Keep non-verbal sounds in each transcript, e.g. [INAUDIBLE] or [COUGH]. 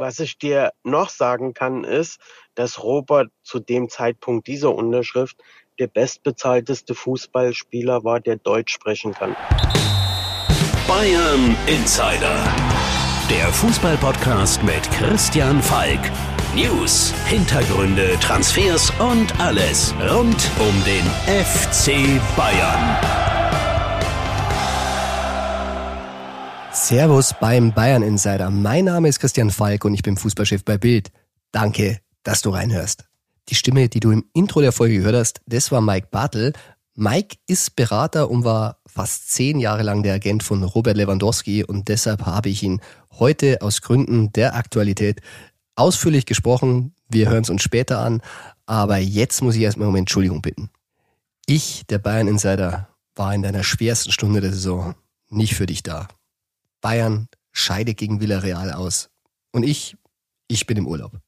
Was ich dir noch sagen kann, ist, dass Robert zu dem Zeitpunkt dieser Unterschrift der bestbezahlteste Fußballspieler war, der Deutsch sprechen kann. Bayern Insider. Der Fußballpodcast mit Christian Falk. News, Hintergründe, Transfers und alles rund um den FC Bayern. Servus beim Bayern Insider. Mein Name ist Christian Falk und ich bin Fußballchef bei Bild. Danke, dass du reinhörst. Die Stimme, die du im Intro der Folge gehört hast, das war Mike Bartel. Mike ist Berater und war fast zehn Jahre lang der Agent von Robert Lewandowski und deshalb habe ich ihn heute aus Gründen der Aktualität ausführlich gesprochen. Wir hören es uns später an, aber jetzt muss ich erstmal um Entschuldigung bitten. Ich, der Bayern Insider, war in deiner schwersten Stunde der Saison nicht für dich da. Bayern scheidet gegen Villarreal aus. Und ich, ich bin im Urlaub.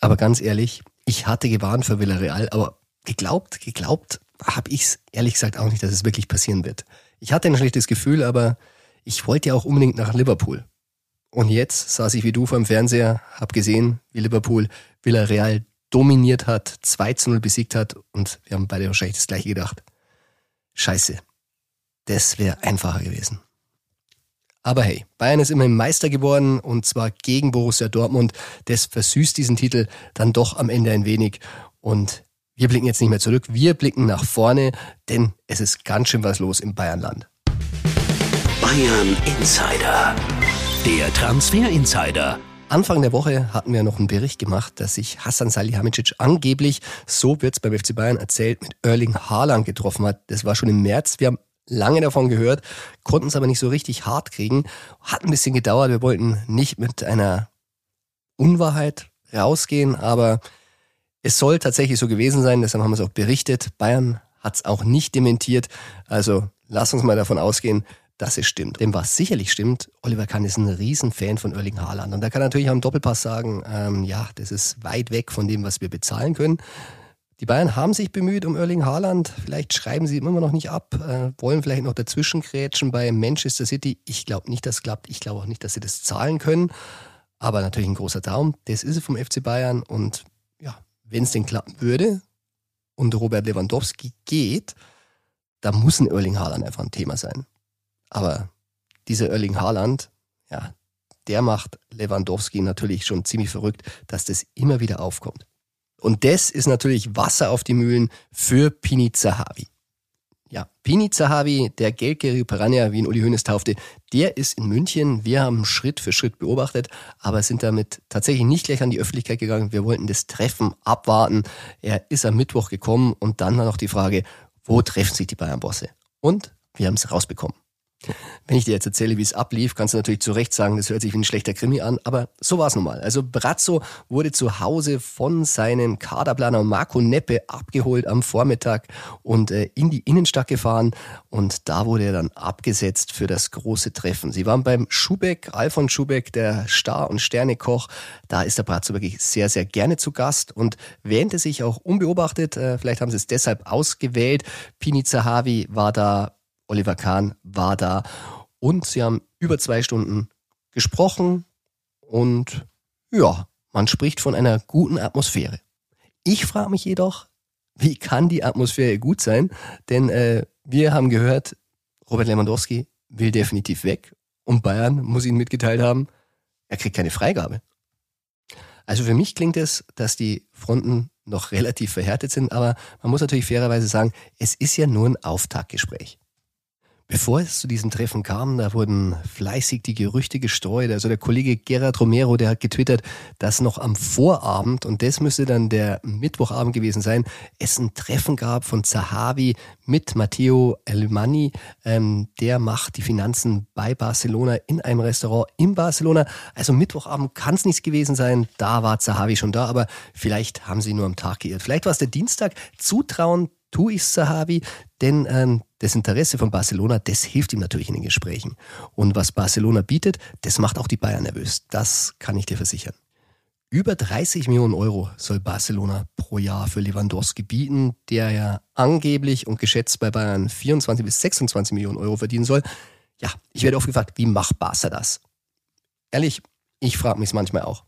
Aber ganz ehrlich, ich hatte gewarnt für Villarreal, aber geglaubt, geglaubt habe ich es ehrlich gesagt auch nicht, dass es wirklich passieren wird. Ich hatte ein schlechtes Gefühl, aber ich wollte ja auch unbedingt nach Liverpool. Und jetzt saß ich wie du vor dem Fernseher, habe gesehen, wie Liverpool Villarreal dominiert hat, 2 zu 0 besiegt hat und wir haben beide wahrscheinlich das gleiche gedacht. Scheiße. Das wäre einfacher gewesen. Aber hey, Bayern ist immerhin Meister geworden und zwar gegen Borussia Dortmund. Das versüßt diesen Titel dann doch am Ende ein wenig. Und wir blicken jetzt nicht mehr zurück, wir blicken nach vorne, denn es ist ganz schön was los im Bayernland. Bayern Insider. Der Transfer Insider. Anfang der Woche hatten wir noch einen Bericht gemacht, dass sich Hassan Salihamidzic angeblich, so wird's beim FC Bayern erzählt, mit Erling Haaland getroffen hat. Das war schon im März. Wir haben lange davon gehört, konnten es aber nicht so richtig hart kriegen. Hat ein bisschen gedauert. Wir wollten nicht mit einer Unwahrheit rausgehen, aber es soll tatsächlich so gewesen sein. Deshalb haben wir es auch berichtet. Bayern hat es auch nicht dementiert. Also lass uns mal davon ausgehen, dass es stimmt. Denn was sicherlich stimmt, Oliver Kahn ist ein Riesenfan von Erling Haaland. Und da kann natürlich im Doppelpass sagen, ähm, ja, das ist weit weg von dem, was wir bezahlen können. Die Bayern haben sich bemüht um Erling Haaland. Vielleicht schreiben sie immer noch nicht ab, äh, wollen vielleicht noch dazwischen krätschen bei Manchester City. Ich glaube nicht, dass es klappt. Ich glaube auch nicht, dass sie das zahlen können. Aber natürlich ein großer Traum. Das ist es vom FC Bayern. Und ja, wenn es denn klappen würde und Robert Lewandowski geht, dann muss ein Erling Haaland einfach ein Thema sein. Aber dieser Erling Haaland, ja, der macht Lewandowski natürlich schon ziemlich verrückt, dass das immer wieder aufkommt. Und das ist natürlich Wasser auf die Mühlen für Pini Zahavi. Ja, Pini Zahavi, der geldgierige Piranha, wie ihn Uli Hoeneß taufte, der ist in München. Wir haben Schritt für Schritt beobachtet, aber sind damit tatsächlich nicht gleich an die Öffentlichkeit gegangen. Wir wollten das Treffen abwarten. Er ist am Mittwoch gekommen und dann war noch die Frage, wo treffen sich die Bayern-Bosse? Und wir haben es rausbekommen. Wenn ich dir jetzt erzähle, wie es ablief, kannst du natürlich zu Recht sagen, das hört sich wie ein schlechter Krimi an, aber so war es nun mal. Also Brazzo wurde zu Hause von seinem Kaderplaner Marco Neppe abgeholt am Vormittag und äh, in die Innenstadt gefahren und da wurde er dann abgesetzt für das große Treffen. Sie waren beim Schubeck, Alfons Schubeck, der Star- und Sternekoch. Da ist der Brazzo wirklich sehr, sehr gerne zu Gast und wähnte sich auch unbeobachtet. Äh, vielleicht haben sie es deshalb ausgewählt. Pini Zahavi war da Oliver Kahn war da und sie haben über zwei Stunden gesprochen und ja, man spricht von einer guten Atmosphäre. Ich frage mich jedoch, wie kann die Atmosphäre gut sein? Denn äh, wir haben gehört, Robert Lewandowski will definitiv weg und Bayern muss ihnen mitgeteilt haben, er kriegt keine Freigabe. Also für mich klingt es, dass die Fronten noch relativ verhärtet sind, aber man muss natürlich fairerweise sagen, es ist ja nur ein Auftaktgespräch. Bevor es zu diesem Treffen kam, da wurden fleißig die Gerüchte gestreut. Also der Kollege Gerard Romero, der hat getwittert, dass noch am Vorabend, und das müsste dann der Mittwochabend gewesen sein, es ein Treffen gab von Zahavi mit Matteo Elmani. Ähm, der macht die Finanzen bei Barcelona in einem Restaurant in Barcelona. Also Mittwochabend kann es nichts gewesen sein. Da war Zahavi schon da, aber vielleicht haben sie nur am Tag geirrt. Vielleicht war es der Dienstag. Zutrauen tue ich Sahavi, denn ähm, das Interesse von Barcelona, das hilft ihm natürlich in den Gesprächen. Und was Barcelona bietet, das macht auch die Bayern nervös. Das kann ich dir versichern. Über 30 Millionen Euro soll Barcelona pro Jahr für Lewandowski bieten, der ja angeblich und geschätzt bei Bayern 24 bis 26 Millionen Euro verdienen soll. Ja, ich werde oft gefragt, wie macht Barca das? Ehrlich, ich frage mich manchmal auch.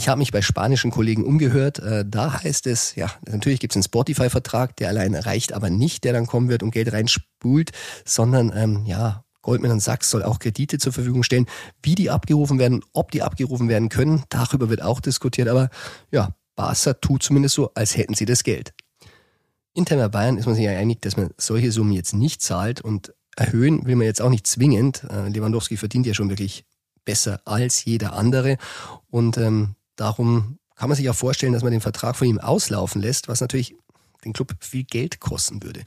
Ich habe mich bei spanischen Kollegen umgehört. Äh, da heißt es, ja, natürlich gibt es einen Spotify-Vertrag, der allein reicht aber nicht, der dann kommen wird und Geld reinspult, sondern ähm, ja, Goldman Sachs soll auch Kredite zur Verfügung stellen. Wie die abgerufen werden, ob die abgerufen werden können, darüber wird auch diskutiert. Aber ja, Barca tut zumindest so, als hätten sie das Geld. Intern bei Bayern ist man sich ja einig, dass man solche Summen jetzt nicht zahlt und erhöhen will man jetzt auch nicht zwingend. Äh, Lewandowski verdient ja schon wirklich besser als jeder andere und ähm, darum kann man sich auch vorstellen, dass man den Vertrag von ihm auslaufen lässt, was natürlich den Club viel Geld kosten würde.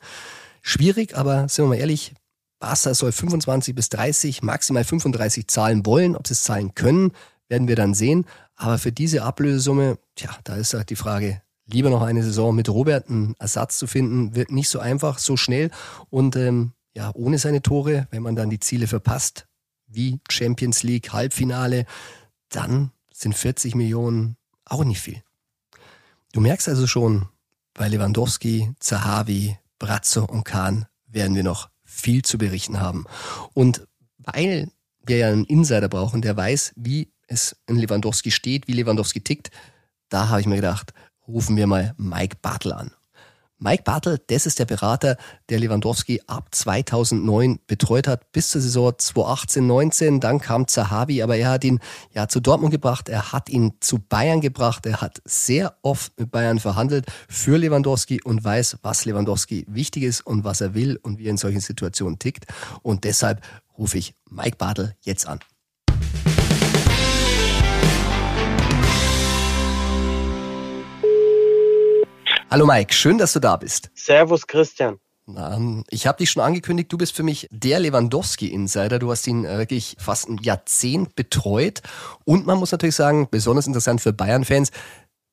Schwierig, aber sind wir mal ehrlich, Barca soll 25 bis 30, maximal 35 zahlen wollen. Ob sie es zahlen können, werden wir dann sehen. Aber für diese Ablösesumme, tja, da ist halt die Frage, lieber noch eine Saison mit Robert einen Ersatz zu finden, wird nicht so einfach, so schnell. Und ähm, ja, ohne seine Tore, wenn man dann die Ziele verpasst, wie Champions League, Halbfinale, dann sind 40 Millionen auch nicht viel. Du merkst also schon, bei Lewandowski, Zahavi, Brazzo und Kahn werden wir noch viel zu berichten haben. Und weil wir ja einen Insider brauchen, der weiß, wie es in Lewandowski steht, wie Lewandowski tickt, da habe ich mir gedacht, rufen wir mal Mike Bartel an. Mike Bartel, das ist der Berater, der Lewandowski ab 2009 betreut hat bis zur Saison 2018-19. Dann kam Zahavi, aber er hat ihn ja zu Dortmund gebracht, er hat ihn zu Bayern gebracht, er hat sehr oft mit Bayern verhandelt für Lewandowski und weiß, was Lewandowski wichtig ist und was er will und wie er in solchen Situationen tickt. Und deshalb rufe ich Mike Bartel jetzt an. Hallo Mike, schön, dass du da bist. Servus Christian. Ich habe dich schon angekündigt, du bist für mich der Lewandowski-Insider. Du hast ihn äh, wirklich fast ein Jahrzehnt betreut. Und man muss natürlich sagen, besonders interessant für Bayern-Fans,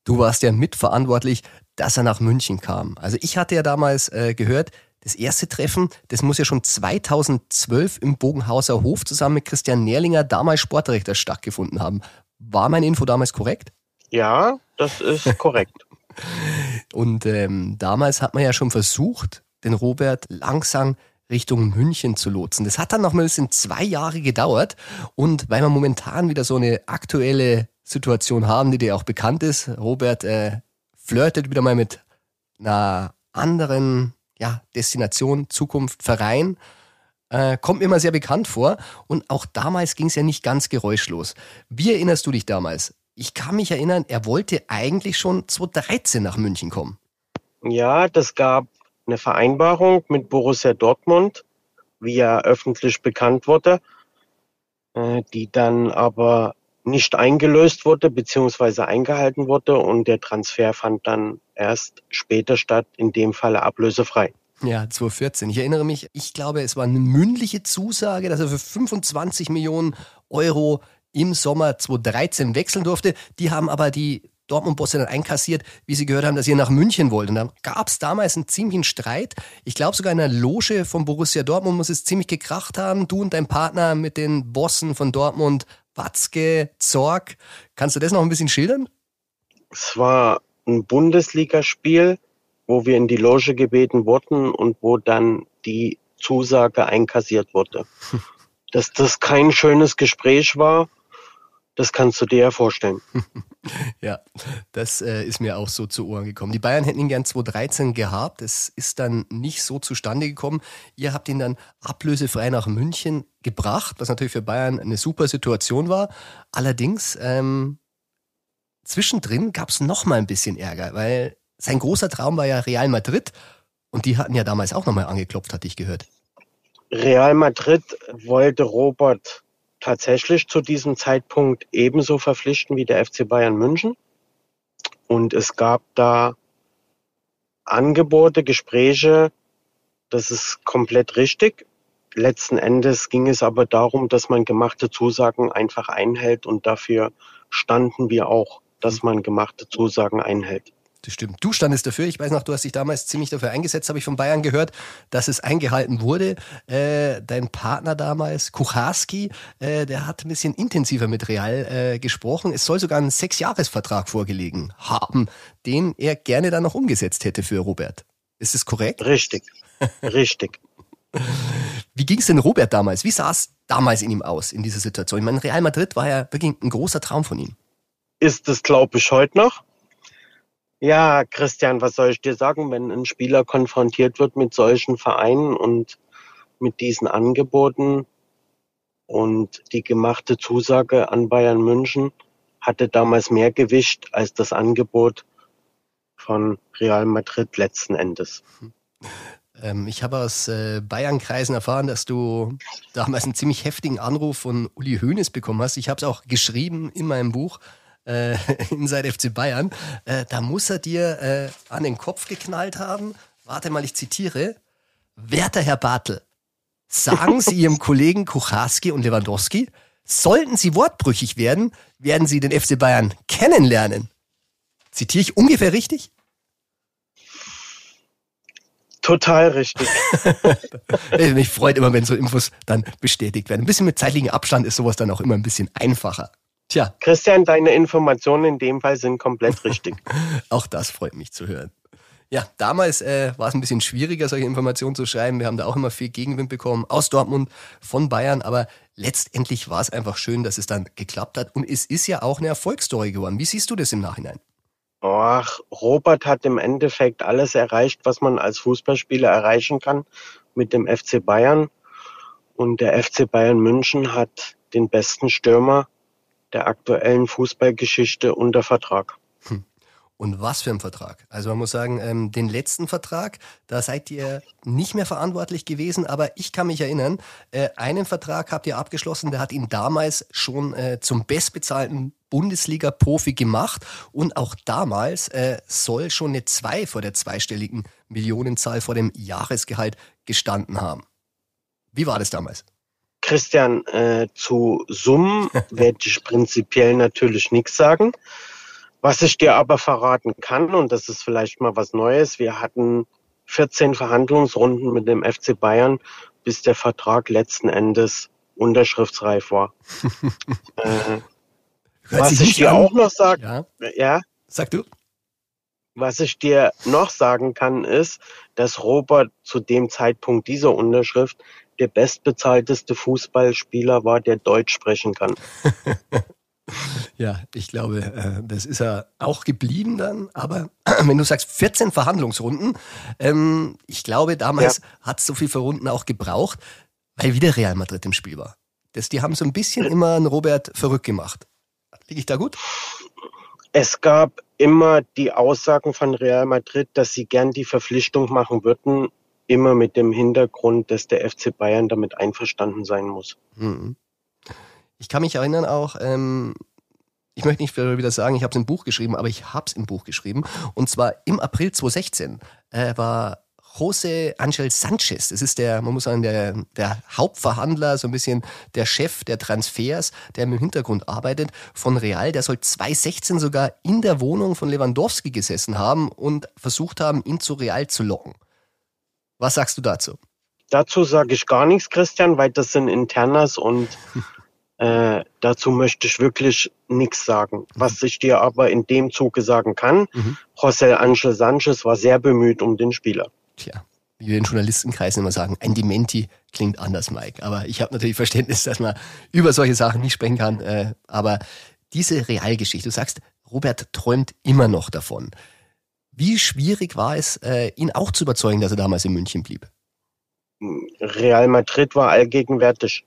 du warst ja mitverantwortlich, dass er nach München kam. Also ich hatte ja damals äh, gehört, das erste Treffen, das muss ja schon 2012 im Bogenhauser Hof zusammen mit Christian Nährlinger, damals Sportrechter, stattgefunden haben. War meine Info damals korrekt? Ja, das ist korrekt. Und ähm, damals hat man ja schon versucht, den Robert langsam Richtung München zu lotsen. Das hat dann noch mal ein zwei Jahre gedauert. Und weil wir momentan wieder so eine aktuelle Situation haben, die dir auch bekannt ist, Robert äh, flirtet wieder mal mit einer anderen ja, Destination, Zukunft, Verein. Äh, kommt mir immer sehr bekannt vor. Und auch damals ging es ja nicht ganz geräuschlos. Wie erinnerst du dich damals? Ich kann mich erinnern, er wollte eigentlich schon 2013 nach München kommen. Ja, das gab eine Vereinbarung mit Borussia Dortmund, wie er öffentlich bekannt wurde, äh, die dann aber nicht eingelöst wurde beziehungsweise eingehalten wurde und der Transfer fand dann erst später statt, in dem Falle ablösefrei. Ja, 2014. Ich erinnere mich, ich glaube, es war eine mündliche Zusage, dass er für 25 Millionen Euro im Sommer 2013 wechseln durfte. Die haben aber die Dortmund-Bosse dann einkassiert, wie sie gehört haben, dass ihr nach München wollt. Und da gab es damals einen ziemlichen Streit. Ich glaube sogar in der Loge von Borussia Dortmund muss es ziemlich gekracht haben. Du und dein Partner mit den Bossen von Dortmund, Watzke, Zorg. Kannst du das noch ein bisschen schildern? Es war ein Bundesligaspiel, wo wir in die Loge gebeten wurden und wo dann die Zusage einkassiert wurde. [LAUGHS] Dass das kein schönes Gespräch war das kannst du dir ja vorstellen. [LAUGHS] ja, das äh, ist mir auch so zu Ohren gekommen. Die Bayern hätten ihn gern 2013 gehabt. Es ist dann nicht so zustande gekommen. Ihr habt ihn dann ablösefrei nach München gebracht, was natürlich für Bayern eine super Situation war. Allerdings, ähm, zwischendrin gab es noch mal ein bisschen Ärger, weil sein großer Traum war ja Real Madrid und die hatten ja damals auch noch mal angeklopft, hatte ich gehört. Real Madrid wollte Robert tatsächlich zu diesem Zeitpunkt ebenso verpflichten wie der FC Bayern München. Und es gab da Angebote, Gespräche, das ist komplett richtig. Letzten Endes ging es aber darum, dass man gemachte Zusagen einfach einhält und dafür standen wir auch, dass man gemachte Zusagen einhält. Das stimmt. Du standest dafür. Ich weiß noch, du hast dich damals ziemlich dafür eingesetzt, habe ich von Bayern gehört, dass es eingehalten wurde. Äh, dein Partner damals, Kucharski, äh, der hat ein bisschen intensiver mit Real äh, gesprochen. Es soll sogar einen Sechsjahresvertrag vorgelegen haben, den er gerne dann noch umgesetzt hätte für Robert. Ist das korrekt? Richtig. Richtig. [LAUGHS] Wie ging es denn Robert damals? Wie sah es damals in ihm aus, in dieser Situation? Ich meine, Real Madrid war ja wirklich ein großer Traum von ihm. ist es, glaube ich, heute noch. Ja, Christian, was soll ich dir sagen, wenn ein Spieler konfrontiert wird mit solchen Vereinen und mit diesen Angeboten und die gemachte Zusage an Bayern München hatte damals mehr Gewicht als das Angebot von Real Madrid letzten Endes. [LAUGHS] Ähm, ich habe aus äh, Bayern-Kreisen erfahren, dass du damals einen ziemlich heftigen Anruf von Uli Hoeneß bekommen hast. Ich habe es auch geschrieben in meinem Buch äh, [LAUGHS] Inside FC Bayern. Äh, da muss er dir äh, an den Kopf geknallt haben. Warte mal, ich zitiere. Werter Herr Bartel, sagen Sie Ihrem [LAUGHS] Kollegen Kucharski und Lewandowski, sollten Sie wortbrüchig werden, werden Sie den FC Bayern kennenlernen. Zitiere ich ungefähr richtig? Total richtig. [LAUGHS] Mich freut immer, wenn so Infos dann bestätigt werden. Ein bisschen mit zeitlichem Abstand ist sowas dann auch immer ein bisschen einfacher. Tja. Christian, deine Informationen in dem Fall sind komplett richtig. [LAUGHS] auch das freut mich zu hören. Ja, damals äh, war es ein bisschen schwieriger, solche Informationen zu schreiben. Wir haben da auch immer viel Gegenwind bekommen aus Dortmund, von Bayern, aber letztendlich war es einfach schön, dass es dann geklappt hat. Und es ist ja auch eine Erfolgsstory geworden. Wie siehst du das im Nachhinein? Ach, Robert hat im Endeffekt alles erreicht, was man als Fußballspieler erreichen kann mit dem FC Bayern. Und der FC Bayern München hat den besten Stürmer der aktuellen Fußballgeschichte unter Vertrag. Hm. Und was für ein Vertrag. Also man muss sagen, ähm, den letzten Vertrag, da seid ihr nicht mehr verantwortlich gewesen, aber ich kann mich erinnern, äh, einen Vertrag habt ihr abgeschlossen, der hat ihn damals schon äh, zum bestbezahlten Bundesliga-Profi gemacht und auch damals äh, soll schon eine 2 vor der zweistelligen Millionenzahl vor dem Jahresgehalt gestanden haben. Wie war das damals? Christian, äh, zu Summen [LAUGHS] werde ich prinzipiell natürlich nichts sagen. Was ich dir aber verraten kann, und das ist vielleicht mal was Neues, wir hatten 14 Verhandlungsrunden mit dem FC Bayern, bis der Vertrag letzten Endes unterschriftsreif war. [LAUGHS] äh, was ich dir an. auch noch sagen, ja. ja, sag du. Was ich dir noch sagen kann, ist, dass Robert zu dem Zeitpunkt dieser Unterschrift der bestbezahlteste Fußballspieler war, der Deutsch sprechen kann. [LAUGHS] Ja, ich glaube, äh, das ist er auch geblieben dann. Aber [CLEARS THROAT] wenn du sagst 14 Verhandlungsrunden, ähm, ich glaube, damals ja. hat es so viele Runden auch gebraucht, weil wieder Real Madrid im Spiel war. Das, die haben so ein bisschen immer einen Robert verrückt gemacht. Liege ich da gut? Es gab immer die Aussagen von Real Madrid, dass sie gern die Verpflichtung machen würden, immer mit dem Hintergrund, dass der FC Bayern damit einverstanden sein muss. Mhm. Ich kann mich erinnern auch, ähm, ich möchte nicht wieder sagen, ich habe es im Buch geschrieben, aber ich habe es im Buch geschrieben. Und zwar im April 2016 äh, war José Angel Sanchez, das ist der, man muss sagen, der, der Hauptverhandler, so ein bisschen der Chef der Transfers, der im Hintergrund arbeitet, von Real. Der soll 2016 sogar in der Wohnung von Lewandowski gesessen haben und versucht haben, ihn zu Real zu locken. Was sagst du dazu? Dazu sage ich gar nichts, Christian, weil das sind Internas und [LAUGHS] Äh, dazu möchte ich wirklich nichts sagen. Was ich dir aber in dem Zuge sagen kann, mhm. José Angel Sanchez war sehr bemüht um den Spieler. Tja, wie wir in Journalistenkreisen immer sagen, ein Dementi klingt anders, Mike. Aber ich habe natürlich Verständnis, dass man über solche Sachen nicht sprechen kann. Äh, aber diese Realgeschichte, du sagst, Robert träumt immer noch davon. Wie schwierig war es, äh, ihn auch zu überzeugen, dass er damals in München blieb? Real Madrid war allgegenwärtig.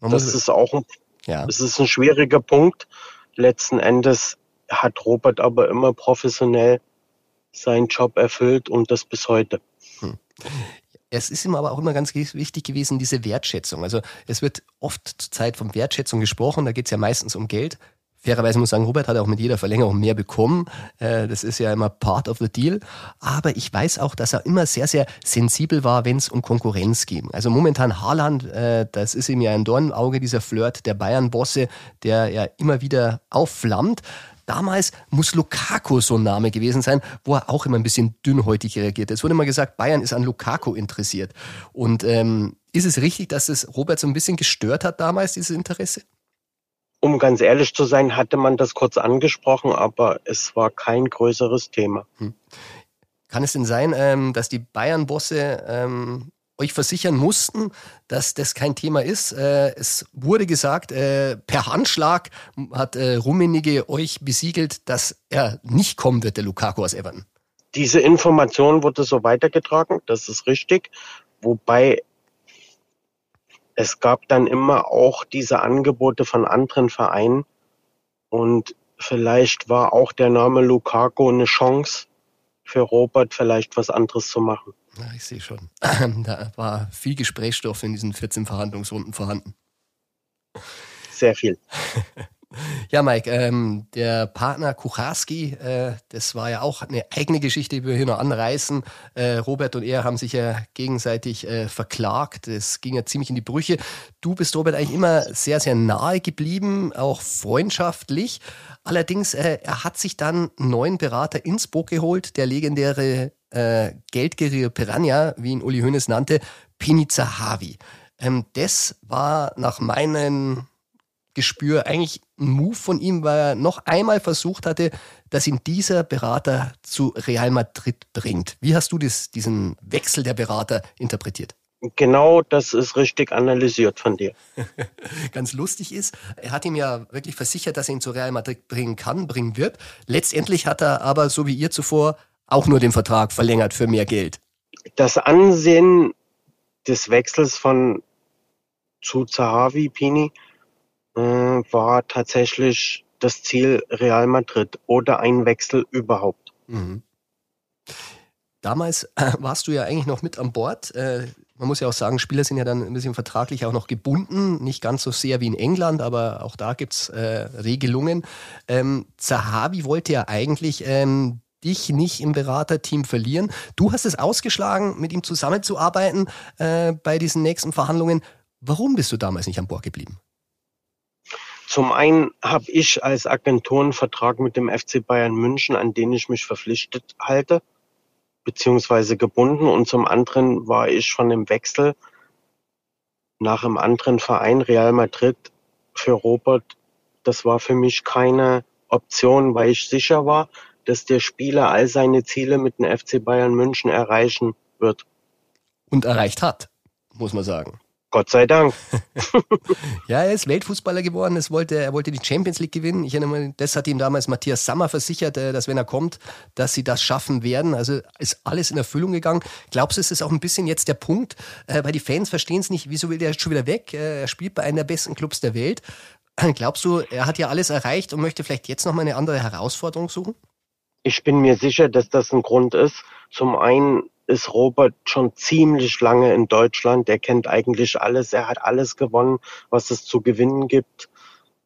Man das ist auch ein, ja. das ist ein schwieriger Punkt. Letzten Endes hat Robert aber immer professionell seinen Job erfüllt und das bis heute. Hm. Es ist ihm aber auch immer ganz wichtig gewesen, diese Wertschätzung. Also es wird oft zur Zeit von Wertschätzung gesprochen, da geht es ja meistens um Geld. Fairerweise muss ich sagen, Robert hat auch mit jeder Verlängerung mehr bekommen. Äh, das ist ja immer part of the deal. Aber ich weiß auch, dass er immer sehr, sehr sensibel war, wenn es um Konkurrenz ging. Also momentan Haaland, äh, das ist ihm ja ein Dornauge, dieser Flirt der Bayern-Bosse, der ja immer wieder aufflammt. Damals muss Lukaku so ein Name gewesen sein, wo er auch immer ein bisschen dünnhäutig reagiert. Es wurde immer gesagt, Bayern ist an Lukaku interessiert. Und ähm, ist es richtig, dass es Robert so ein bisschen gestört hat damals, dieses Interesse? Um ganz ehrlich zu sein, hatte man das kurz angesprochen, aber es war kein größeres Thema. Hm. Kann es denn sein, ähm, dass die Bayern-Bosse ähm, euch versichern mussten, dass das kein Thema ist. Äh, es wurde gesagt, äh, per Handschlag hat äh, Rummenigge euch besiegelt, dass er nicht kommen wird, der Lukaku aus Everton. Diese Information wurde so weitergetragen, das ist richtig. Wobei es gab dann immer auch diese Angebote von anderen Vereinen und vielleicht war auch der Name Lukaku eine Chance für Robert, vielleicht was anderes zu machen. Ja, ich sehe schon. [CLEARS THROAT] Da war viel Gesprächsstoff in diesen 14 Verhandlungsrunden vorhanden. Sehr viel. [LAUGHS] Ja, Mike, ähm, der Partner Kucharski, äh, das war ja auch eine eigene Geschichte, die wir hier noch anreißen. Äh, Robert und er haben sich ja gegenseitig äh, verklagt. Das ging ja ziemlich in die Brüche. Du bist, Robert, eigentlich immer sehr, sehr nahe geblieben, auch freundschaftlich. Allerdings, äh, er hat sich dann einen neuen Berater ins Boot geholt, der legendäre äh, Geldgierige Piranha, wie ihn Uli Hoeneß nannte, Piniza Havi. Ähm, das war nach meinen Gespür eigentlich ein Move von ihm, weil er noch einmal versucht hatte, dass ihn dieser Berater zu Real Madrid bringt. Wie hast du das, diesen Wechsel der Berater interpretiert? Genau, das ist richtig analysiert von dir. [LAUGHS] Ganz lustig ist, er hat ihm ja wirklich versichert, dass er ihn zu Real Madrid bringen kann, bringen wird. Letztendlich hat er aber, so wie ihr zuvor, auch nur den Vertrag verlängert für mehr Geld. Das Ansehen des Wechsels von zu Zahavi Pini war tatsächlich das Ziel Real Madrid oder ein Wechsel überhaupt. Mhm. Damals äh, warst du ja eigentlich noch mit an Bord. Äh, man muss ja auch sagen, Spieler sind ja dann ein bisschen vertraglich auch noch gebunden, nicht ganz so sehr wie in England, aber auch da gibt's äh, Regelungen. Ähm, Zahavi wollte ja eigentlich ähm, dich nicht im Beraterteam verlieren. Du hast es ausgeschlagen, mit ihm zusammenzuarbeiten äh, bei diesen nächsten Verhandlungen. Warum bist du damals nicht an Bord geblieben? Zum einen habe ich als Agentur Vertrag mit dem FC Bayern München, an den ich mich verpflichtet halte, beziehungsweise gebunden. Und zum anderen war ich von dem Wechsel nach einem anderen Verein, Real Madrid, für Robert, das war für mich keine Option, weil ich sicher war, dass der Spieler all seine Ziele mit dem FC Bayern München erreichen wird. Und erreicht hat, muss man sagen. Gott sei Dank. [LAUGHS] ja, er ist Weltfußballer geworden. Es wollte, er wollte die Champions League gewinnen. Ich erinnere mich, das hat ihm damals Matthias Sammer versichert, äh, dass wenn er kommt, dass sie das schaffen werden. Also ist alles in Erfüllung gegangen. Glaubst du, ist es auch ein bisschen jetzt der Punkt, äh, weil die Fans verstehen es nicht, wieso will der jetzt schon wieder weg? Äh, er spielt bei einem der besten Clubs der Welt. Glaubst du, er hat ja alles erreicht und möchte vielleicht jetzt nochmal eine andere Herausforderung suchen? Ich bin mir sicher, dass das ein Grund ist. Zum einen ist Robert schon ziemlich lange in Deutschland. Er kennt eigentlich alles. Er hat alles gewonnen, was es zu gewinnen gibt.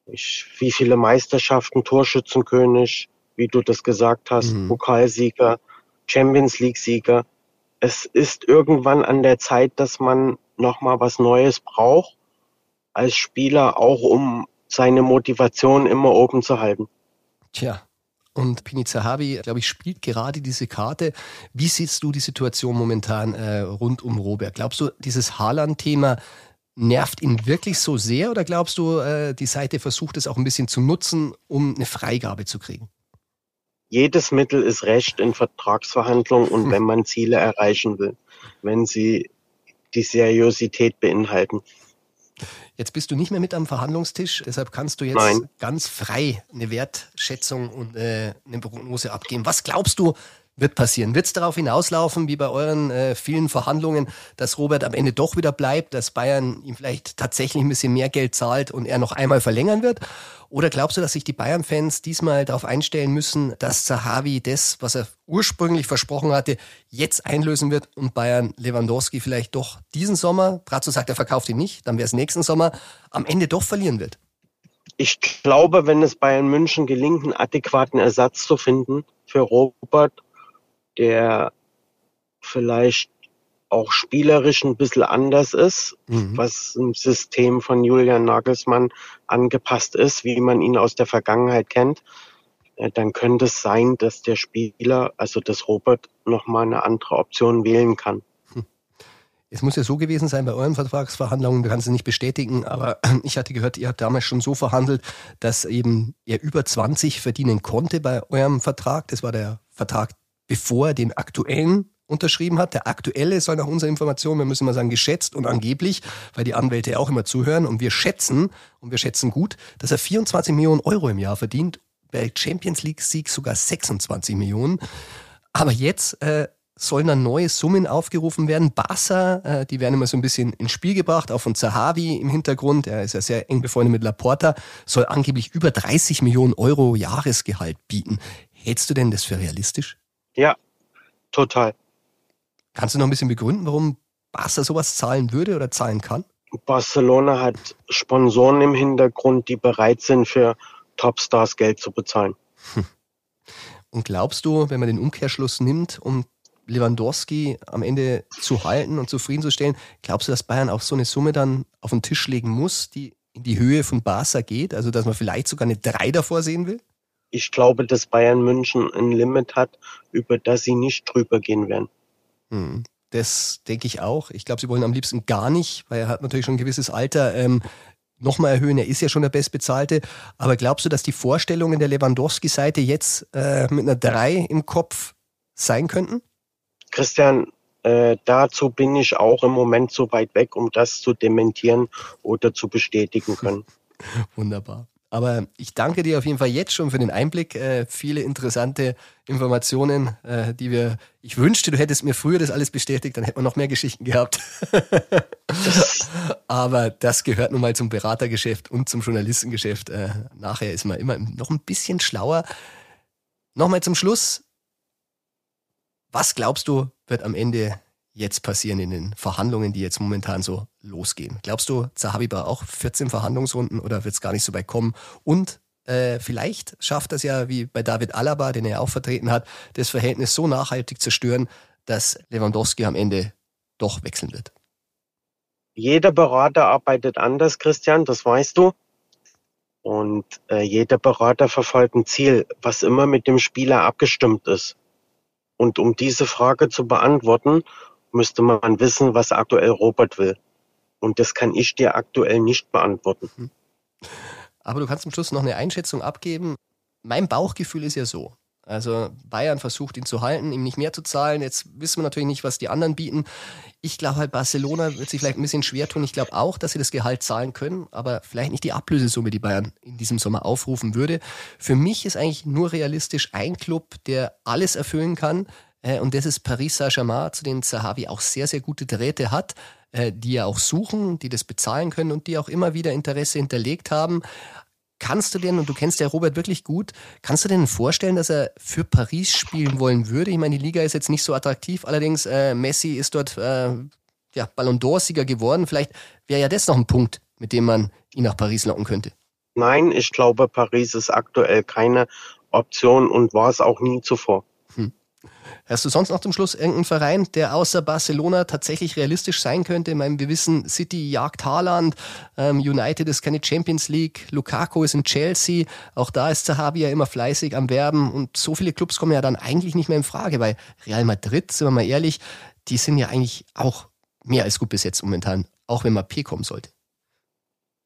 Ich, wie viele Meisterschaften, Torschützenkönig, wie du das gesagt hast, mhm. Pokalsieger, Champions League Sieger. Es ist irgendwann an der Zeit, dass man nochmal was Neues braucht als Spieler, auch um seine Motivation immer oben zu halten. Tja, und Pini Zahavi, glaube ich, spielt gerade diese Karte. Wie siehst du die Situation momentan äh, rund um Robert? Glaubst du, dieses Haaland-Thema nervt ihn wirklich so sehr oder glaubst du, äh, die Seite versucht es auch ein bisschen zu nutzen, um eine Freigabe zu kriegen? Jedes Mittel ist Recht in Vertragsverhandlungen und hm. wenn man Ziele erreichen will, wenn sie die Seriosität beinhalten. Jetzt bist du nicht mehr mit am Verhandlungstisch, deshalb kannst du jetzt Nein. ganz frei eine Wertschätzung und äh, eine Prognose abgeben. Was glaubst du, wird passieren? Wird es darauf hinauslaufen, wie bei euren äh, vielen Verhandlungen, dass Robert am Ende doch wieder bleibt, dass Bayern ihm vielleicht tatsächlich ein bisschen mehr Geld zahlt und er noch einmal verlängern wird? Oder glaubst du, dass sich die Bayern-Fans diesmal darauf einstellen müssen, dass Zahavi das, was er ursprünglich versprochen hatte, jetzt einlösen wird und Bayern Lewandowski vielleicht doch diesen Sommer, Brazzo sagt, er verkauft ihn nicht, dann wäre es nächsten Sommer, am Ende doch verlieren wird? Ich glaube, wenn es Bayern München gelingt, einen adäquaten Ersatz zu finden für Robert, der vielleicht auch spielerisch ein bisschen anders ist, mhm. was im System von Julian Nagelsmann angepasst ist, wie man ihn aus der Vergangenheit kennt, äh, dann könnte es sein, dass der Spieler, also das Robert, nochmal eine andere Option wählen kann. Hm. Es muss ja so gewesen sein bei euren Vertragsverhandlungen, du kannst es nicht bestätigen, aber [CLEARS THROAT] ich hatte gehört, ihr habt damals schon so verhandelt, dass eben er über 20 verdienen konnte bei eurem Vertrag. Das war der Vertrag, bevor er den aktuellen unterschrieben hat. Der aktuelle soll nach unserer Information, wir müssen mal sagen, geschätzt und angeblich, weil die Anwälte auch immer zuhören und wir schätzen, und wir schätzen gut, dass er 24 Millionen Euro im Jahr verdient, bei Champions League Sieg sogar 26 Millionen. Aber jetzt äh, sollen dann neue Summen aufgerufen werden. Barca, äh, die werden immer so ein bisschen ins Spiel gebracht, auch von Zahavi im Hintergrund, er ist ja sehr eng befreundet mit Laporta, soll angeblich über 30 Millionen Euro Jahresgehalt bieten. Hältst du denn das für realistisch? Ja, total. Kannst du noch ein bisschen begründen, warum Barca sowas zahlen würde oder zahlen kann? Barcelona hat Sponsoren im Hintergrund, die bereit sind, für Topstars Geld zu bezahlen. Und glaubst du, wenn man den Umkehrschluss nimmt, um Lewandowski am Ende zu halten und zufriedenzustellen, glaubst du, dass Bayern auch so eine Summe dann auf den Tisch legen muss, die in die Höhe von Barca geht? Also, dass man vielleicht sogar eine 3 davor sehen will? Ich glaube, dass Bayern München ein Limit hat, über das sie nicht drüber gehen werden. Hm. Das denke ich auch. Ich glaube, sie wollen am liebsten gar nicht, weil er hat natürlich schon ein gewisses Alter. Ähm, nochmal erhöhen. Er ist ja schon der Bestbezahlte. Aber glaubst du, dass die Vorstellungen der Lewandowski-Seite jetzt äh, mit einer 3 im Kopf sein könnten? Christian, äh, dazu bin ich auch im Moment so weit weg, um das zu dementieren oder zu bestätigen können. [LAUGHS] Wunderbar. Aber ich danke dir auf jeden Fall jetzt schon für den Einblick. Äh, viele interessante Informationen, äh, die wir. Ich wünschte, du hättest mir früher das alles bestätigt, dann hätten wir noch mehr Geschichten gehabt. [LAUGHS] Aber das gehört nun mal zum Beratergeschäft und zum Journalistengeschäft. Äh, nachher ist man immer noch ein bisschen schlauer. Nochmal zum Schluss. Was glaubst du, wird am Ende jetzt passieren in den Verhandlungen, die jetzt momentan so losgehen? Glaubst du, Zahavi war auch 14 Verhandlungsrunden oder wird es gar nicht so weit kommen? Und äh, vielleicht schafft das ja, wie bei David Alaba, den er auch vertreten hat, das Verhältnis so nachhaltig zerstören, dass Lewandowski am Ende doch wechseln wird. Jeder Berater arbeitet anders, Christian, das weißt du. Und äh, jeder Berater verfolgt ein Ziel, was immer mit dem Spieler abgestimmt ist. Und um diese Frage zu beantworten, müsste man wissen, was aktuell Robert will. Und das kann ich dir aktuell nicht beantworten. Hm. Aber du kannst zum Schluss noch eine Einschätzung abgeben. Mein Bauchgefühl ist ja so. Also Bayern versucht ihn zu halten, ihm nicht mehr zu zahlen. Jetzt wissen wir natürlich nicht, was die anderen bieten. Ich glaube halt, Barcelona wird sich vielleicht ein bisschen schwer tun. Ich glaube auch, dass sie das Gehalt zahlen können, aber vielleicht nicht die Ablösesumme, die Bayern in diesem Sommer aufrufen würde. Für mich ist eigentlich nur realistisch ein Club, der alles erfüllen kann, und das ist Paris Saint-Germain, zu denen Zahavi auch sehr, sehr gute Drähte hat, äh, die ja auch suchen, die das bezahlen können und die auch immer wieder Interesse hinterlegt haben. Kannst du denn, und du kennst ja Robert wirklich gut, kannst du denn vorstellen, dass er für Paris spielen wollen würde? Ich meine, die Liga ist jetzt nicht so attraktiv, allerdings äh, Messi ist dort äh, ja, Ballon d'Or-Sieger geworden. Vielleicht wäre ja das noch ein Punkt, mit dem man ihn nach Paris locken könnte. Nein, ich glaube, Paris ist aktuell keine Option und war es auch nie zuvor. Hast du sonst noch zum Schluss irgendeinen Verein, der außer Barcelona tatsächlich realistisch sein könnte? Ich meine, wir wissen, City jagt Haaland, ähm, United ist keine Champions League, Lukaku ist in Chelsea, auch da ist Zahavi ja immer fleißig am Werben und so viele Clubs kommen ja dann eigentlich nicht mehr in Frage, weil Real Madrid, sind wir mal ehrlich, die sind ja eigentlich auch mehr als gut besetzt momentan, auch wenn mal P kommen sollte.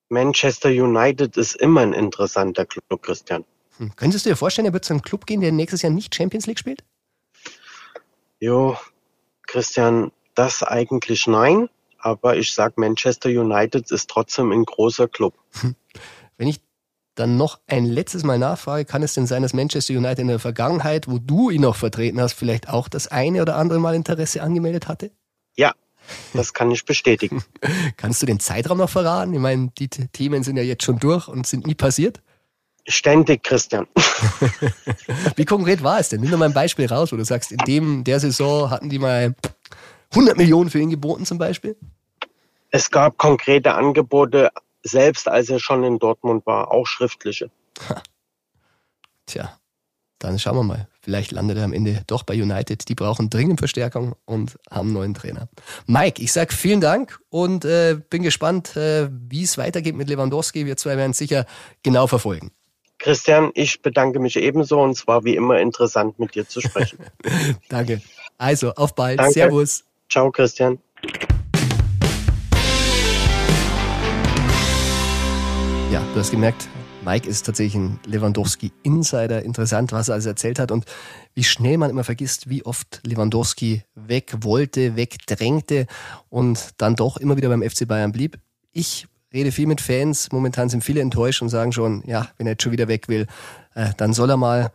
Manchester United ist immer ein interessanter Club, Christian. Hm. Könntest du dir vorstellen, er wird zu einem Club gehen, der nächstes Jahr nicht Champions League spielt? Jo, Christian, das eigentlich nein, aber ich sag Manchester United ist trotzdem ein großer Club. Wenn ich dann noch ein letztes Mal nachfrage, kann es denn sein, dass Manchester United in der Vergangenheit, wo du ihn noch vertreten hast, vielleicht auch das eine oder andere Mal Interesse angemeldet hatte? Ja, das kann ich bestätigen. [LAUGHS] Kannst du den Zeitraum noch verraten? Ich meine, die Themen sind ja jetzt schon durch und sind nie passiert. Ständig, Christian. [LAUGHS] Wie konkret war es denn? Nimm doch mal ein Beispiel raus, wo du sagst, in dem der Saison hatten die mal 100 Millionen für ihn geboten zum Beispiel? Es gab konkrete Angebote, selbst als er schon in Dortmund war, auch schriftliche. Tja, dann schauen wir mal. Vielleicht landet er am Ende doch bei United. Die brauchen dringend Verstärkung und haben einen neuen Trainer. Mike, ich sag vielen Dank und äh, bin gespannt, äh, wie es weitergeht mit Lewandowski. Wir zwei werden sicher genau verfolgen. Christian, ich bedanke mich ebenso und es war wie immer interessant, mit dir zu sprechen. [LAUGHS] Danke. Also, auf bald. Danke. Servus. Ciao, Christian. Ja, du hast gemerkt, Mike ist tatsächlich ein Lewandowski-Insider. Interessant, was er alles erzählt hat und wie schnell man immer vergisst, wie oft Lewandowski weg wollte, wegdrängte und dann doch immer wieder beim FC Bayern blieb. Ich rede viel mit Fans. Momentan sind viele enttäuscht und sagen schon, ja, wenn er jetzt schon wieder weg will, äh, dann soll er mal.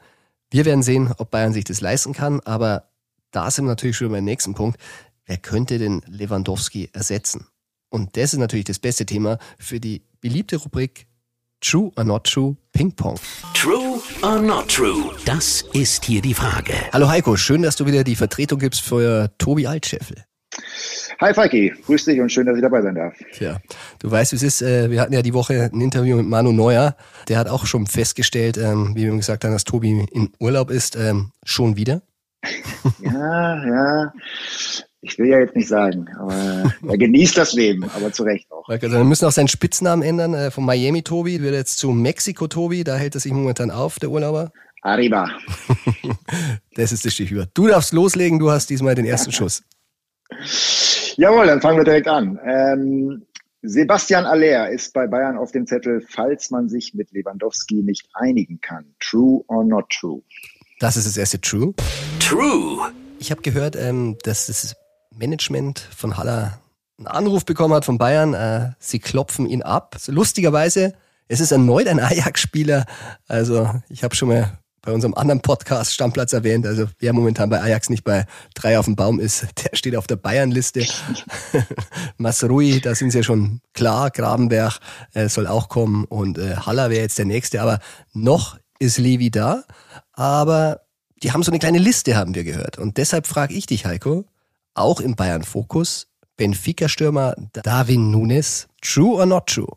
Wir werden sehen, ob Bayern sich das leisten kann. Aber da sind wir natürlich schon beim nächsten Punkt. Wer könnte denn Lewandowski ersetzen? Und das ist natürlich das beste Thema für die beliebte Rubrik True or Not True Ping Pong. True or not true? Das ist hier die Frage. Hallo Heiko, schön, dass du wieder die Vertretung gibst für Tobi Altscheffel. Hi Falki, grüß dich und schön, dass ich dabei sein darf. Tja, du weißt, wie es ist. äh, Wir hatten ja die Woche ein Interview mit Manu Neuer. Der hat auch schon festgestellt, ähm, wie wir ihm gesagt haben, dass Tobi in Urlaub ist. ähm, Schon wieder? Ja, ja. Ich will ja jetzt nicht sagen, aber er genießt das Leben, aber zu Recht auch. Also wir müssen auch seinen Spitznamen ändern. äh, Von Miami Tobi wird jetzt zu Mexiko Tobi. Da hält er sich momentan auf, der Urlauber. Arriba. [LAUGHS] Das ist das Stichwort. Du darfst loslegen, du hast diesmal den ersten [LAUGHS] Schuss. Jawohl, dann fangen wir direkt an. Ähm, Sebastian Aller ist bei Bayern auf dem Zettel, falls man sich mit Lewandowski nicht einigen kann. True or not true? Das ist das erste True. True. Ich habe gehört, ähm, dass das Management von Haller einen Anruf bekommen hat von Bayern. Äh, sie klopfen ihn ab. So lustigerweise, es ist erneut ein Ajax-Spieler. Also ich habe schon mal bei unserem anderen Podcast Stammplatz erwähnt. Also wer momentan bei Ajax nicht bei drei auf dem Baum ist, [LAUGHS] der steht auf der Bayern-Liste. [LAUGHS] Masrui, da sind sie ja schon klar. Grabenberg äh, soll auch kommen und äh, Haller wäre jetzt der nächste. Aber noch ist Levi da. Aber die haben so eine kleine Liste, haben wir gehört. Und deshalb frage ich dich, Heiko, auch im Bayern Fokus, Benfica-Stürmer Darwin Nunes, true or not true?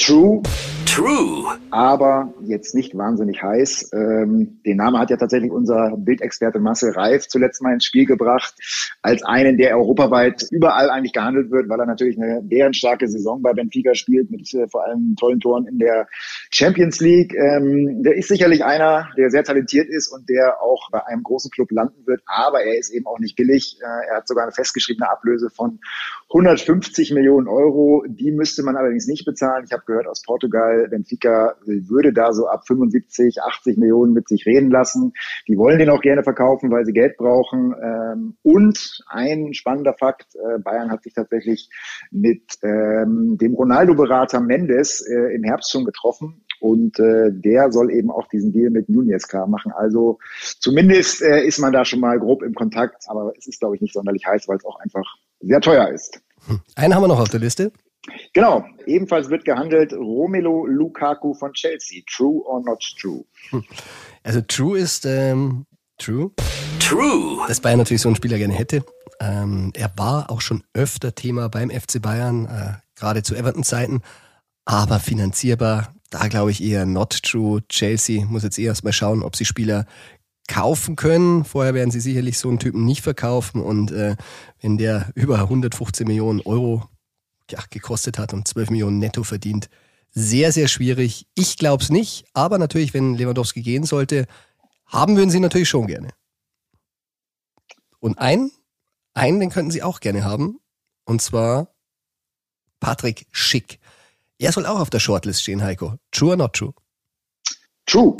True, True. aber jetzt nicht wahnsinnig heiß. Ähm, den Namen hat ja tatsächlich unser Bildexperte Marcel Reif zuletzt mal ins Spiel gebracht, als einen, der europaweit überall eigentlich gehandelt wird, weil er natürlich eine bärenstarke Saison bei Benfica spielt, mit äh, vor allem tollen Toren in der Champions League. Ähm, der ist sicherlich einer, der sehr talentiert ist und der auch bei einem großen Club landen wird, aber er ist eben auch nicht billig. Äh, er hat sogar eine festgeschriebene Ablöse von 150 Millionen Euro. Die müsste man allerdings nicht bezahlen. Ich habe gehört aus Portugal, Benfica würde da so ab 75, 80 Millionen mit sich reden lassen. Die wollen den auch gerne verkaufen, weil sie Geld brauchen. Ähm, Und ein spannender Fakt, äh, Bayern hat sich tatsächlich mit ähm, dem Ronaldo-Berater Mendes äh, im Herbst schon getroffen. Und äh, der soll eben auch diesen Deal mit Nunez klar machen. Also zumindest äh, ist man da schon mal grob im Kontakt, aber es ist, glaube ich, nicht sonderlich heiß, weil es auch einfach sehr teuer ist. Einen haben wir noch auf der Liste. Genau, ebenfalls wird gehandelt Romelu Lukaku von Chelsea. True or not true? Also True ist ähm, True. True. dass Bayern natürlich so einen Spieler gerne hätte. Ähm, er war auch schon öfter Thema beim FC Bayern, äh, gerade zu Everton-Zeiten, aber finanzierbar, da glaube ich eher not true. Chelsea muss jetzt eh erst mal schauen, ob sie Spieler kaufen können. Vorher werden sie sicherlich so einen Typen nicht verkaufen und äh, wenn der über 115 Millionen Euro ja, gekostet hat und 12 Millionen netto verdient, sehr, sehr schwierig. Ich glaube es nicht, aber natürlich, wenn Lewandowski gehen sollte, haben würden sie natürlich schon gerne. Und einen, einen, den könnten sie auch gerne haben. Und zwar Patrick Schick. Er soll auch auf der Shortlist stehen, Heiko. True or not true? True.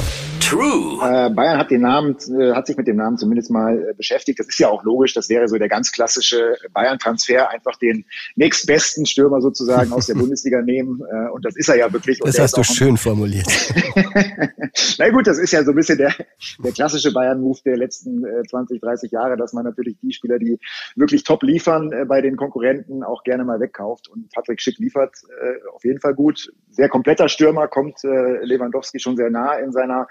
True. Äh, Bayern hat den Namen, äh, hat sich mit dem Namen zumindest mal äh, beschäftigt. Das ist ja auch logisch. Das wäre so der ganz klassische Bayern-Transfer, einfach den nächstbesten Stürmer sozusagen aus der [LAUGHS] Bundesliga nehmen. Äh, und das ist er ja wirklich. Und Das hast du schön formuliert. [LAUGHS] Na gut, das ist ja so ein bisschen der, der klassische Bayern-Move der letzten äh, 20, 30 Jahre, dass man natürlich die Spieler, die wirklich top liefern, äh, bei den Konkurrenten auch gerne mal wegkauft. Und Patrick Schick liefert äh, auf jeden Fall gut. Sehr kompletter Stürmer, kommt äh, Lewandowski schon sehr nah in seiner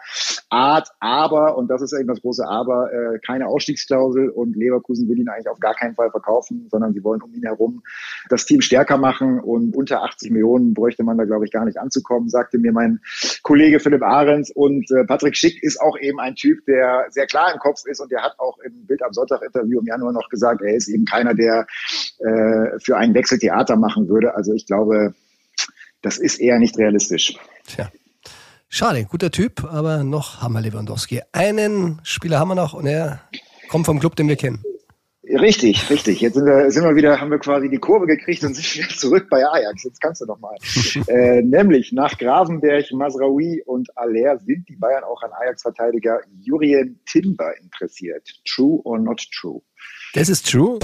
Art, aber, und das ist eben das große Aber, äh, keine Ausstiegsklausel und Leverkusen will ihn eigentlich auf gar keinen Fall verkaufen, sondern sie wollen um ihn herum das Team stärker machen und unter 80 Millionen bräuchte man da, glaube ich, gar nicht anzukommen, sagte mir mein Kollege Philipp Ahrens. Und äh, Patrick Schick ist auch eben ein Typ, der sehr klar im Kopf ist und der hat auch im Bild am Sonntag-Interview im Januar noch gesagt, er ist eben keiner, der äh, für einen Wechsel Theater machen würde. Also ich glaube, das ist eher nicht realistisch. Tja. Schade, guter Typ, aber noch haben wir Lewandowski. Einen Spieler haben wir noch und er kommt vom Club, den wir kennen. Richtig, richtig. Jetzt sind wir, sind wir wieder, haben wir quasi die Kurve gekriegt und sind [LAUGHS] wieder zurück bei Ajax. Jetzt kannst du noch mal. [LAUGHS] äh, nämlich nach Gravenberg, Masraoui und Aller sind die Bayern auch an Ajax-Verteidiger Jurien Timber interessiert. True or not true? Das ist true.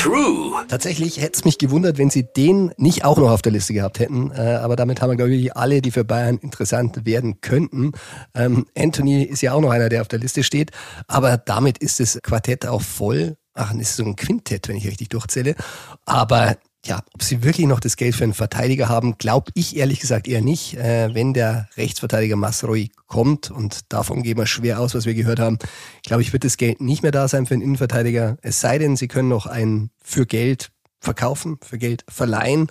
True. Tatsächlich hätte es mich gewundert, wenn sie den nicht auch noch auf der Liste gehabt hätten. Äh, aber damit haben wir, glaube ich, alle, die für Bayern interessant werden könnten. Ähm, Anthony ist ja auch noch einer, der auf der Liste steht. Aber damit ist das Quartett auch voll. Ach, das ist so ein Quintett, wenn ich richtig durchzähle. Aber ja, ob sie wirklich noch das Geld für einen Verteidiger haben, glaube ich ehrlich gesagt eher nicht. Äh, wenn der Rechtsverteidiger Masroi kommt, und davon gehen wir schwer aus, was wir gehört haben, glaube ich, wird das Geld nicht mehr da sein für einen Innenverteidiger. Es sei denn, sie können noch einen für Geld verkaufen, für Geld verleihen.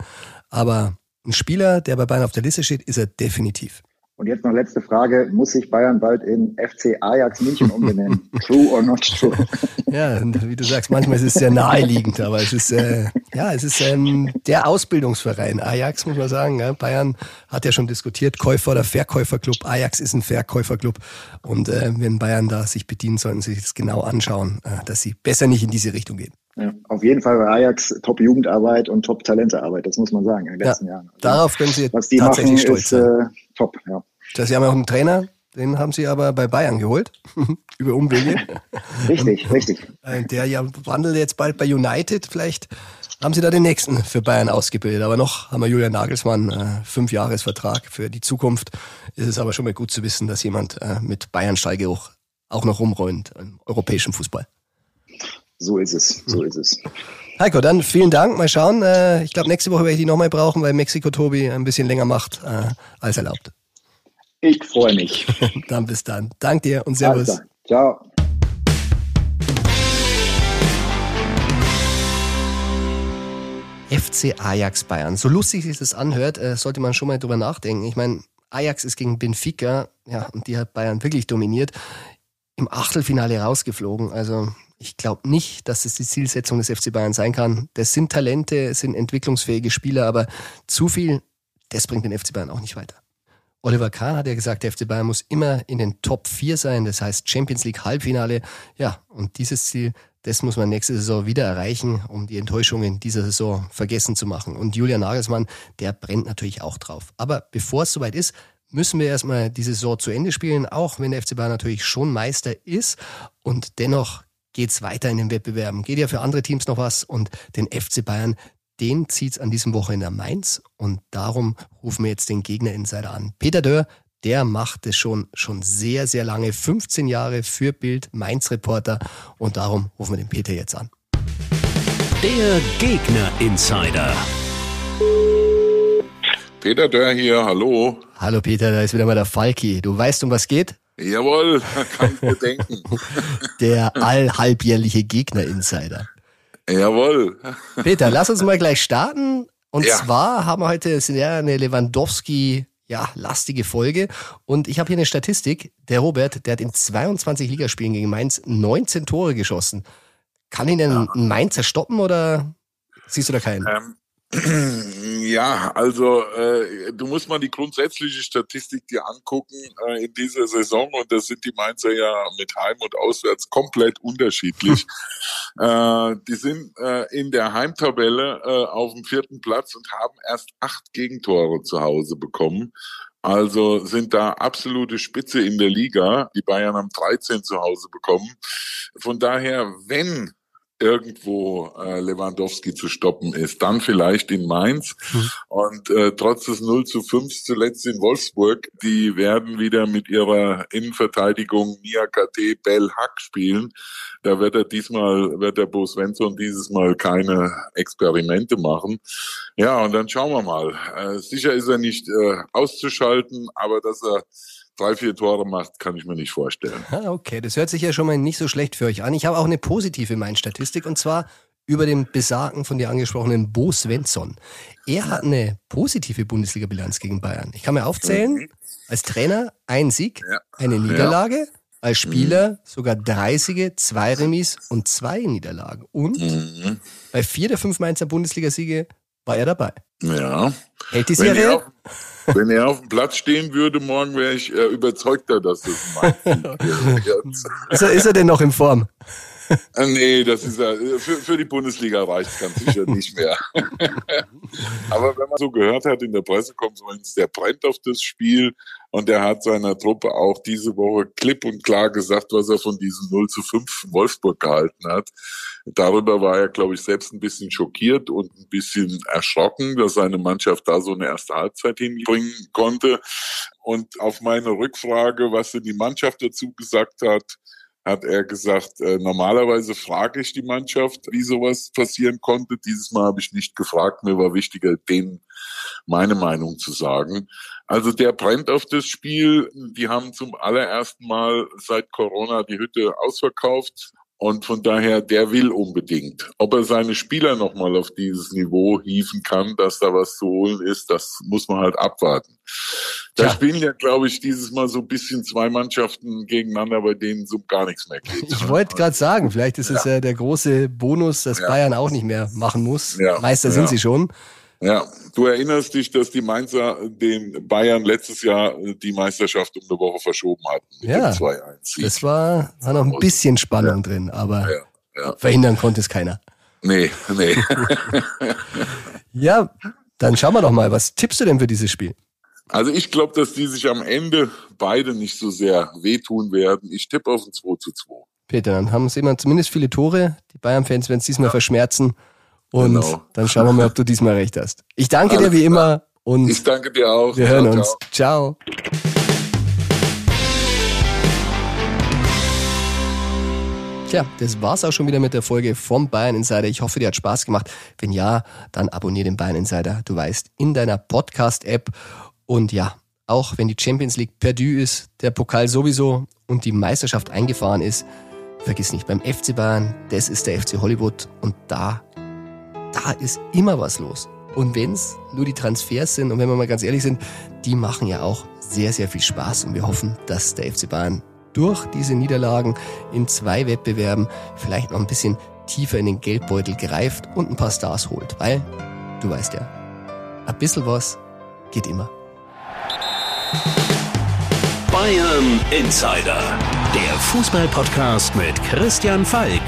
Aber ein Spieler, der bei Bayern auf der Liste steht, ist er definitiv. Und jetzt noch letzte Frage. Muss sich Bayern bald in FC Ajax München umbenennen? [LAUGHS] true or not true? [LAUGHS] Ja, wie du sagst, manchmal ist es sehr naheliegend, aber es ist, äh, ja, es ist ähm, der Ausbildungsverein. Ajax, muss man sagen. Ja. Bayern hat ja schon diskutiert, Käufer- oder Verkäuferclub. Ajax ist ein Verkäuferclub. Und äh, wenn Bayern da sich bedienen, sollten sie sich das genau anschauen, äh, dass sie besser nicht in diese Richtung gehen. Ja, auf jeden Fall bei Ajax Top-Jugendarbeit und Top-Talentearbeit, das muss man sagen, in den letzten ja, Jahren. Also, darauf können Sie was die tatsächlich machen, stolz ist sein. äh, top. Ja. Sie haben ja auch einen Trainer, den haben Sie aber bei Bayern geholt, [LAUGHS] über Umwege. Richtig, richtig. Äh, Der ja wandelt jetzt bald bei United. Vielleicht haben Sie da den nächsten für Bayern ausgebildet. Aber noch haben wir Julian Nagelsmann, äh, fünf Jahresvertrag für die Zukunft. Ist es aber schon mal gut zu wissen, dass jemand äh, mit Bayern-Stallgeruch auch noch rumräumt im europäischen Fußball. So ist es, so ist es. Heiko, dann vielen Dank. Mal schauen. Äh, ich glaube, nächste Woche werde ich die nochmal brauchen, weil Mexiko-Tobi ein bisschen länger macht äh, als erlaubt. Ich freue mich. [LAUGHS] Dann bis dann. Dank dir und Servus. klar. Ciao. FC Ajax Bayern. So lustig sich das anhört, äh, sollte man schon mal drüber nachdenken. Ich meine, Ajax ist gegen Benfica, ja, und die hat Bayern wirklich dominiert, im Achtelfinale rausgeflogen. Also ich glaube nicht, dass das die Zielsetzung des FC Bayern sein kann. Das sind Talente, es sind entwicklungsfähige Spieler, aber zu viel, das bringt den FC Bayern auch nicht weiter. Oliver Kahn hat ja gesagt, der FC Bayern muss immer in den Top 4 sein, das heißt Champions League Halbfinale. Ja, und dieses Ziel, das muss man nächste Saison wieder erreichen, um die Enttäuschungen dieser Saison vergessen zu machen. Und Julian Nagelsmann, der brennt natürlich auch drauf. Aber bevor es soweit ist, müssen wir erstmal die Saison zu Ende spielen, auch wenn der FC Bayern natürlich schon Meister ist. Und dennoch geht's weiter in den Wettbewerben. Geht ja für andere Teams noch was und den FC Bayern, den zieht's an diesem Wochenende Mainz und darum rufen wir jetzt den Gegner-Insider an. Peter Dörr, der macht es schon, schon sehr, sehr lange, 15 Jahre für Bild, Mainz-Reporter und darum rufen wir den Peter jetzt an. Der Gegner-Insider. Peter Dörr hier, hallo. Hallo Peter, da ist wieder mal der Falki. Du weißt, um was geht? Jawohl, [LAUGHS] kann ich mir denken. Der allhalbjährliche Gegner-Insider. Jawohl. Peter, lass uns mal gleich starten. Und Ja. zwar haben wir heute sehr eine Lewandowski ja, lastige Folge. Und ich habe hier eine Statistik. Der Robert, der hat in 22 Ligaspielen gegen Mainz 19 Tore geschossen. Kann ihn denn ein Mainzer stoppen oder siehst du da keinen? Ähm, ja, also äh, du musst mal die grundsätzliche Statistik dir angucken äh, in dieser Saison und das sind die Mainzer ja mit Heim und Auswärts komplett unterschiedlich. [LAUGHS] äh, die sind äh, in der Heimtabelle äh, auf dem vierten Platz und haben erst acht Gegentore zu Hause bekommen. Also sind da absolute Spitze in der Liga. Die Bayern haben 13 zu Hause bekommen. Von daher, wenn irgendwo äh, Lewandowski zu stoppen ist, dann vielleicht in Mainz. Und äh, trotz des 0 zu 5 zuletzt in Wolfsburg, die werden wieder mit ihrer Innenverteidigung Niakate Bell Hack spielen. Da wird er diesmal, wird der Bo Svensson dieses Mal keine Experimente machen. Ja, und dann schauen wir mal. Äh, sicher ist er nicht äh, auszuschalten, aber dass er drei, vier Tore macht, kann ich mir nicht vorstellen. Ah, okay, das hört sich ja schon mal nicht so schlecht für euch an. Ich habe auch eine positive Main-Statistik und zwar über den besagten von dir angesprochenen Bo Svensson. Er hat eine positive Bundesliga-Bilanz gegen Bayern. Ich kann mir aufzählen, als Trainer ein Sieg, Ja. eine Niederlage, als Spieler sogar drei Siege, zwei Remis und zwei Niederlagen. Und Mhm. bei vier der fünf Mainzer Bundesliga-Siege war er dabei. Ja. Hält die Wenn er, Serie? auf, wenn er auf dem Platz stehen würde morgen, wäre ich äh, überzeugter, dass das mein. [LAUGHS] Ist er, ist er denn noch in Form? Äh, nee, das ist ja, für, für die Bundesliga reicht ganz sicher [LAUGHS] nicht mehr. Aber wenn man so gehört hat in der Pressekonferenz, der brennt auf das Spiel und er hat seiner Truppe auch diese Woche klipp und klar gesagt, was er von diesem 0 zu 5 Wolfsburg gehalten hat. Darüber war er, glaube ich, selbst ein bisschen schockiert und ein bisschen erschrocken, dass seine Mannschaft da so eine erste Halbzeit hinbringen konnte. Und auf meine Rückfrage, was denn die Mannschaft dazu gesagt hat, hat er gesagt, äh, normalerweise frage ich die Mannschaft, wie sowas passieren konnte. Dieses Mal habe ich nicht gefragt. Mir war wichtiger, denen meine Meinung zu sagen. Also der brennt auf das Spiel. Die haben zum allerersten Mal seit Corona die Hütte ausverkauft. Und von daher, der will unbedingt. Ob er seine Spieler nochmal auf dieses Niveau hieven kann, dass da was zu holen ist, das muss man halt abwarten. Da ja. spielen ja, glaube ich, dieses Mal so ein bisschen zwei Mannschaften gegeneinander, bei denen so gar nichts mehr geht. Ich wollte gerade sagen, vielleicht ist es ja der große Bonus, dass ja. Bayern auch nicht mehr machen muss. Ja. Meister sind sie schon. Ja, du erinnerst dich, dass die Mainzer den Bayern letztes Jahr die Meisterschaft um eine Woche verschoben hatten. ja, das war, war noch ein bisschen Spannung ja. drin, aber ja, ja. verhindern konnte es keiner. Nee, nee. [LAUGHS] ja, dann schauen wir doch mal, was tippst du denn für dieses Spiel? Also ich glaube, dass die sich am Ende beide nicht so sehr wehtun werden. Ich tippe auf ein 2 zu 2. Peter, dann haben sie immer zumindest viele Tore. Die Bayern-Fans werden es diesmal verschmerzen. Und genau. dann schauen wir mal, ob du diesmal recht hast. Ich danke Alles dir wie klar. immer und ich danke dir auch. Wir hören ciao, uns. Ciao. Tja, das war's auch schon wieder mit der Folge vom Bayern Insider. Ich hoffe, dir hat Spaß gemacht. Wenn ja, dann abonniere den Bayern Insider. Du weißt, in deiner Podcast-App. Und ja, auch wenn die Champions League perdu ist, der Pokal sowieso und die Meisterschaft eingefahren ist, vergiss nicht, beim FC Bayern, das ist der FC Hollywood und da da ist immer was los. Und wenn es nur die Transfers sind und wenn wir mal ganz ehrlich sind, die machen ja auch sehr, sehr viel Spaß und wir hoffen, dass der FC Bayern durch diese Niederlagen in zwei Wettbewerben vielleicht noch ein bisschen tiefer in den Geldbeutel greift und ein paar Stars holt, weil du weißt ja, ein bisschen was geht immer. Bayern Insider, der Fußballpodcast mit Christian Falk.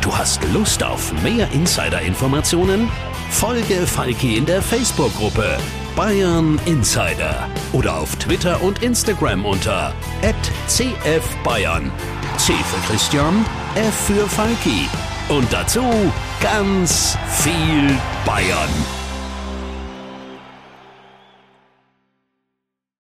Du hast Lust auf mehr Insider-Informationen? Folge Falki in der Facebook-Gruppe Bayern Insider oder auf Twitter und Instagram unter @cfbayern. C für Christian, F für Falki. Und dazu ganz viel Bayern.